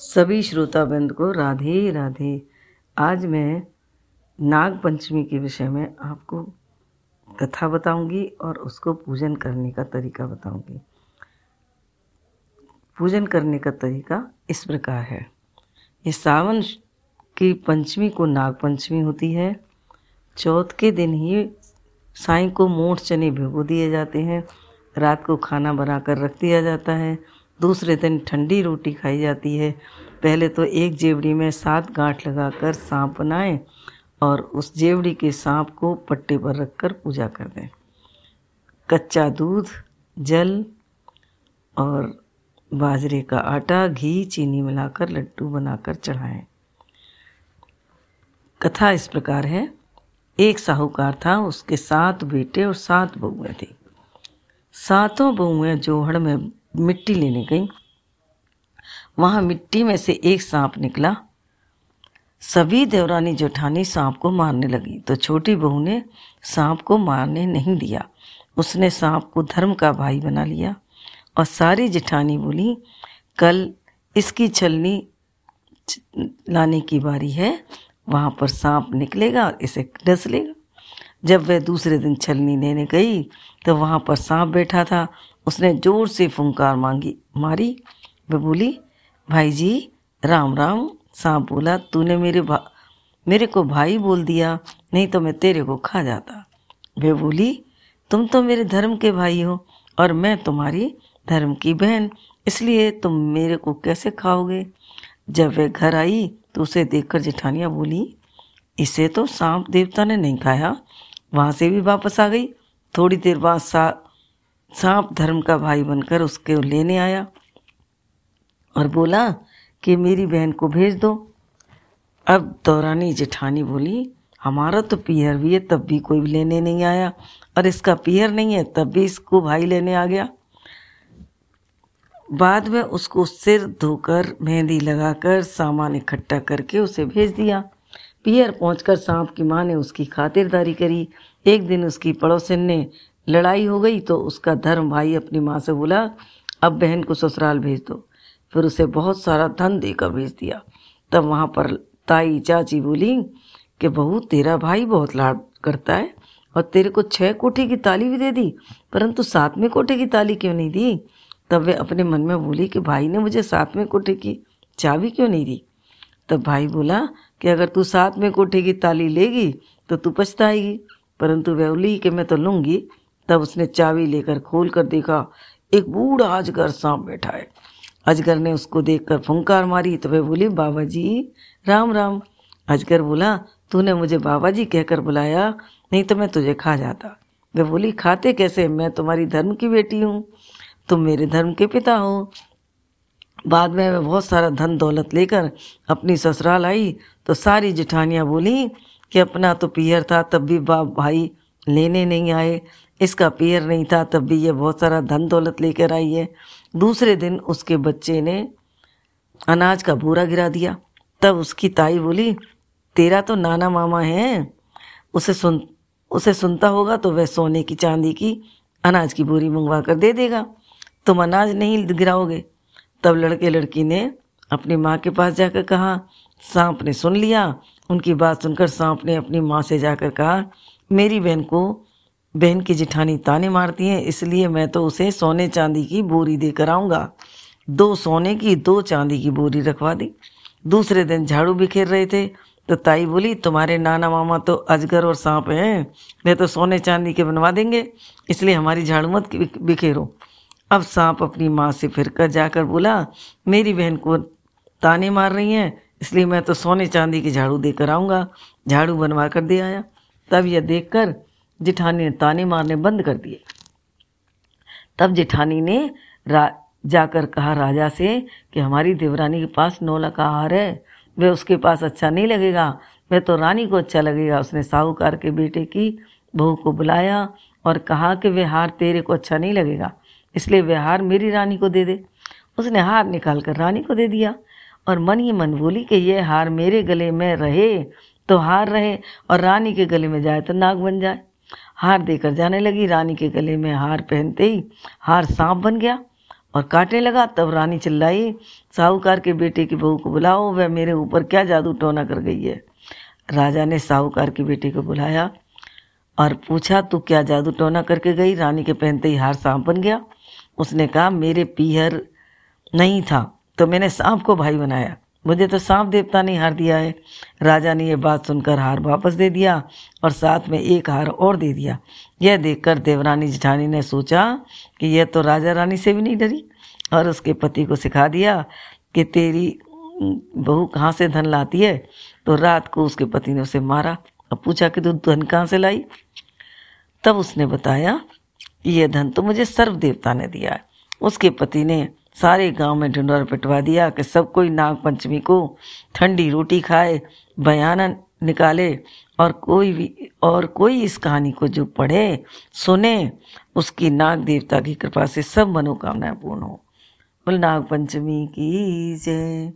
सभी श्रोताबंद को राधे राधे। आज मैं नाग पंचमी के विषय में आपको कथा बताऊँगी और उसको पूजन करने का तरीका बताऊँगी। पूजन करने का तरीका इस प्रकार है। ये सावन की पंचमी को नाग पंचमी होती है। चौथ के दिन ही साई को मोठ चने भिगो दिए जाते हैं। रात को खाना बनाकर रख दिया जाता है। दूसरे दिन ठंडी रोटी खाई जाती है। पहले तो एक जेवड़ी में सात गांठ लगाकर सांप बनाएँ और उस जेवड़ी के सांप को पट्टे पर रखकर पूजा कर दें। कच्चा दूध, जल और बाजरे का आटा, घी, चीनी मिलाकर लड्डू बनाकर चढ़ाएँ। कथा इस प्रकार है। एक साहूकार था, उसके सात बेटे और सात बहुएँ थी। सातों बहुएँ जोहड़ में मिट्टी लेने गई। वहाँ मिट्टी में से एक सांप निकला। सभी देवरानी जेठानी सांप को मारने लगी। तो छोटी बहू ने सांप को मारने नहीं दिया। उसने सांप को धर्म का भाई बना लिया और सारी जेठानी बोली, कल इसकी छलनी लाने की बारी है। वहाँ पर सांप निकलेगा और इसे डस लेगा। जब वह दूसरे दिन छलनी लेने गई तो वहाँ पर सांप बैठा था। उसने ज़ोर से फुंकार मांगी, मारी। वह बोली, भाई जी, राम राम, सांप बोला, तूने मेरे भा, मेरे को भाई बोल दिया, नहीं तो मैं तेरे को खा जाता। वे बोली, तुम तो मेरे धर्म के भाई हो और मैं तुम्हारी धर्म की बहन, इसलिए तुम मेरे को कैसे खाओगे? जब वह घर आई तो उसे देखकर जेठानिया बोली, इसे तो सांप देवता ने नहीं खाया। वहाँ से भी वापस आ गई। थोड़ी देर बाद सा सांप धर्म का भाई बनकर उसके लेने आया और बोला कि मेरी बहन को भेज दो। अब दौरानी जेठानी बोली, हमारा तो पियर भी है, तब भी कोई लेने नहीं आया। और इसका पियर नहीं है, तब भी इसको भाई लेने आ गया। बाद में उसको सिर धोकर मेहंदी लगाकर सामान इकट्ठा करके उसे भेज दिया। पियर पहुंचकर सांप की माँ ने उसकी खातिरदारी करी। एक दिन उसकी पड़ोसिन ने लड़ाई हो गई तो उसका धर्म भाई अपनी माँ से बोला, अब बहन को ससुराल भेज दो। फिर उसे बहुत सारा धन देकर भेज दिया। तब वहाँ पर ताई चाची बोली कि, बहू, तेरा भाई बहुत लाड करता है और तेरे को छह कोठे की ताली भी दे दी, परंतु सातवें कोठे की ताली क्यों नहीं दी? तब वे अपने मन में बोली कि, भाई ने मुझे सातवें कोठे की चाबी क्यों नहीं दी? तब भाई बोला कि, अगर तू सातवें कोठे की ताली लेगी तो तू पछताएगी, परंतु वह बोली कि, मैं तो लूँगी। तब उसने चाबी लेकर खोल कर देखा, एक बूढ़ा अजगर सांप बैठा है। अजगर ने उसको देखकर फुंकार मारी तो वह बोली बाबा जी राम राम। अजगर बोला, तूने मुझे बाबा जी कहकर बुलाया, नहीं तो मैं तुझे खा जाता। वह बोली, खाते कैसे? मैं तुम्हारी धर्म की बेटी हूँ, तुम मेरे धर्म के पिता हो। बाद में मैं बहुत सारा धन दौलत लेकर अपनी ससुराल आई तो सारी जिठानियाँ बोली कि अपना तो पियर था, तब भी बाप भाई लेने नहीं आए, इसका पियर नहीं था, तब भी ये बहुत सारा धन दौलत लेकर आई है। दूसरे दिन उसके बच्चे ने अनाज का बोरा गिरा दिया। तब उसकी ताई बोली, तेरा तो नाना मामा है, उसे सुन, उसे सुनता होगा तो वह सोने की चांदी की अनाज की बोरी मंगवा कर दे देगा। तुम अनाज नहीं गिराओगे। तब लड़के लड़की ने अपनी माँ के पास जाकर कहा, सांप ने सुन लिया। उनकी बात सुनकर सांप ने अपनी माँ से जाकर कहा मेरी बहन को, बहन की जिठानी ताने मारती है, इसलिए मैं तो उसे सोने चांदी की बोरी देकर आऊँगा। दो सोने की, दो चांदी की बोरी रखवा दी। दूसरे दिन झाड़ू बिखेर रहे थे। तो ताई बोली, तुम्हारे नाना मामा तो अजगर और सांप हैं वे तो सोने चांदी के बनवा देंगे। इसलिए हमारी झाड़ू मत बिखेरो। अब सांप अपनी माँ से फिर कर जाकर बोला, मेरी बहन को ताने मार रही हैं, इसलिए मैं तो सोने चांदी की झाड़ू देकर आऊँगा। झाड़ू बनवा कर दे आया। तब यह देखकर जिठानी ने ताने मारने बंद कर दिए। तब जिठानी ने जाकर कहा राजा से कि हमारी देवरानी के पास नौला का हार है, वह उसके पास अच्छा नहीं लगेगा, वह तो रानी को अच्छा लगेगा। उसने साहूकार के बेटे की बहू को बुलाया और कहा कि वह हार तेरे को अच्छा नहीं लगेगा, इसलिए वह हार मेरी रानी को दे दे। उसने हार निकाल कर रानी को दे दिया और मन ही मन बोली कि यह हार मेरे गले में रहे तो हार रहे और रानी के गले में जाए तो नाग बन जाए। हार देकर जाने लगी, रानी के गले में हार पहनते ही हार सांप बन गया और काटने लगा। तब रानी चिल्लाई, साहूकार के बेटे की बहू को बुलाओ, वह मेरे ऊपर क्या जादू टोना कर गई है? राजा ने साहूकार के बेटे को बुलाया और पूछा, तू क्या जादू टोना करके गई? रानी के पहनते ही हार सांप बन गया। उसने कहा, मेरे पीहर नहीं था तो मैंने सांप को भाई बनाया। मुझे तो सांप देवता ने हार दिया है। राजा ने यह बात सुनकर हार वापस दे दिया और साथ में एक हार और दे दिया। यह देखकर देवरानी जिठानी ने सोचा कि यह तो राजा रानी से भी नहीं डरी और उसके पति को सिखा दिया कि तेरी बहू कहाँ से धन लाती है? तो रात को उसके पति ने उसे मारा और पूछा कि तू धन कहाँ से लाई? तब उसने बताया कि यह धन तो मुझे सर्व देवता ने दिया है। उसके पति ने सारे गाँव में ढिंडोर पिटवा दिया कि सब कोई नागपंचमी को ठंडी रोटी खाए, बयान निकाले और कोई भी, और कोई इस कहानी को जो पढ़े, सुने, उसकी नाग देवता की कृपा से सब मनोकामनाएँ पूर्ण हो। बोल नाग पंचमी की जय।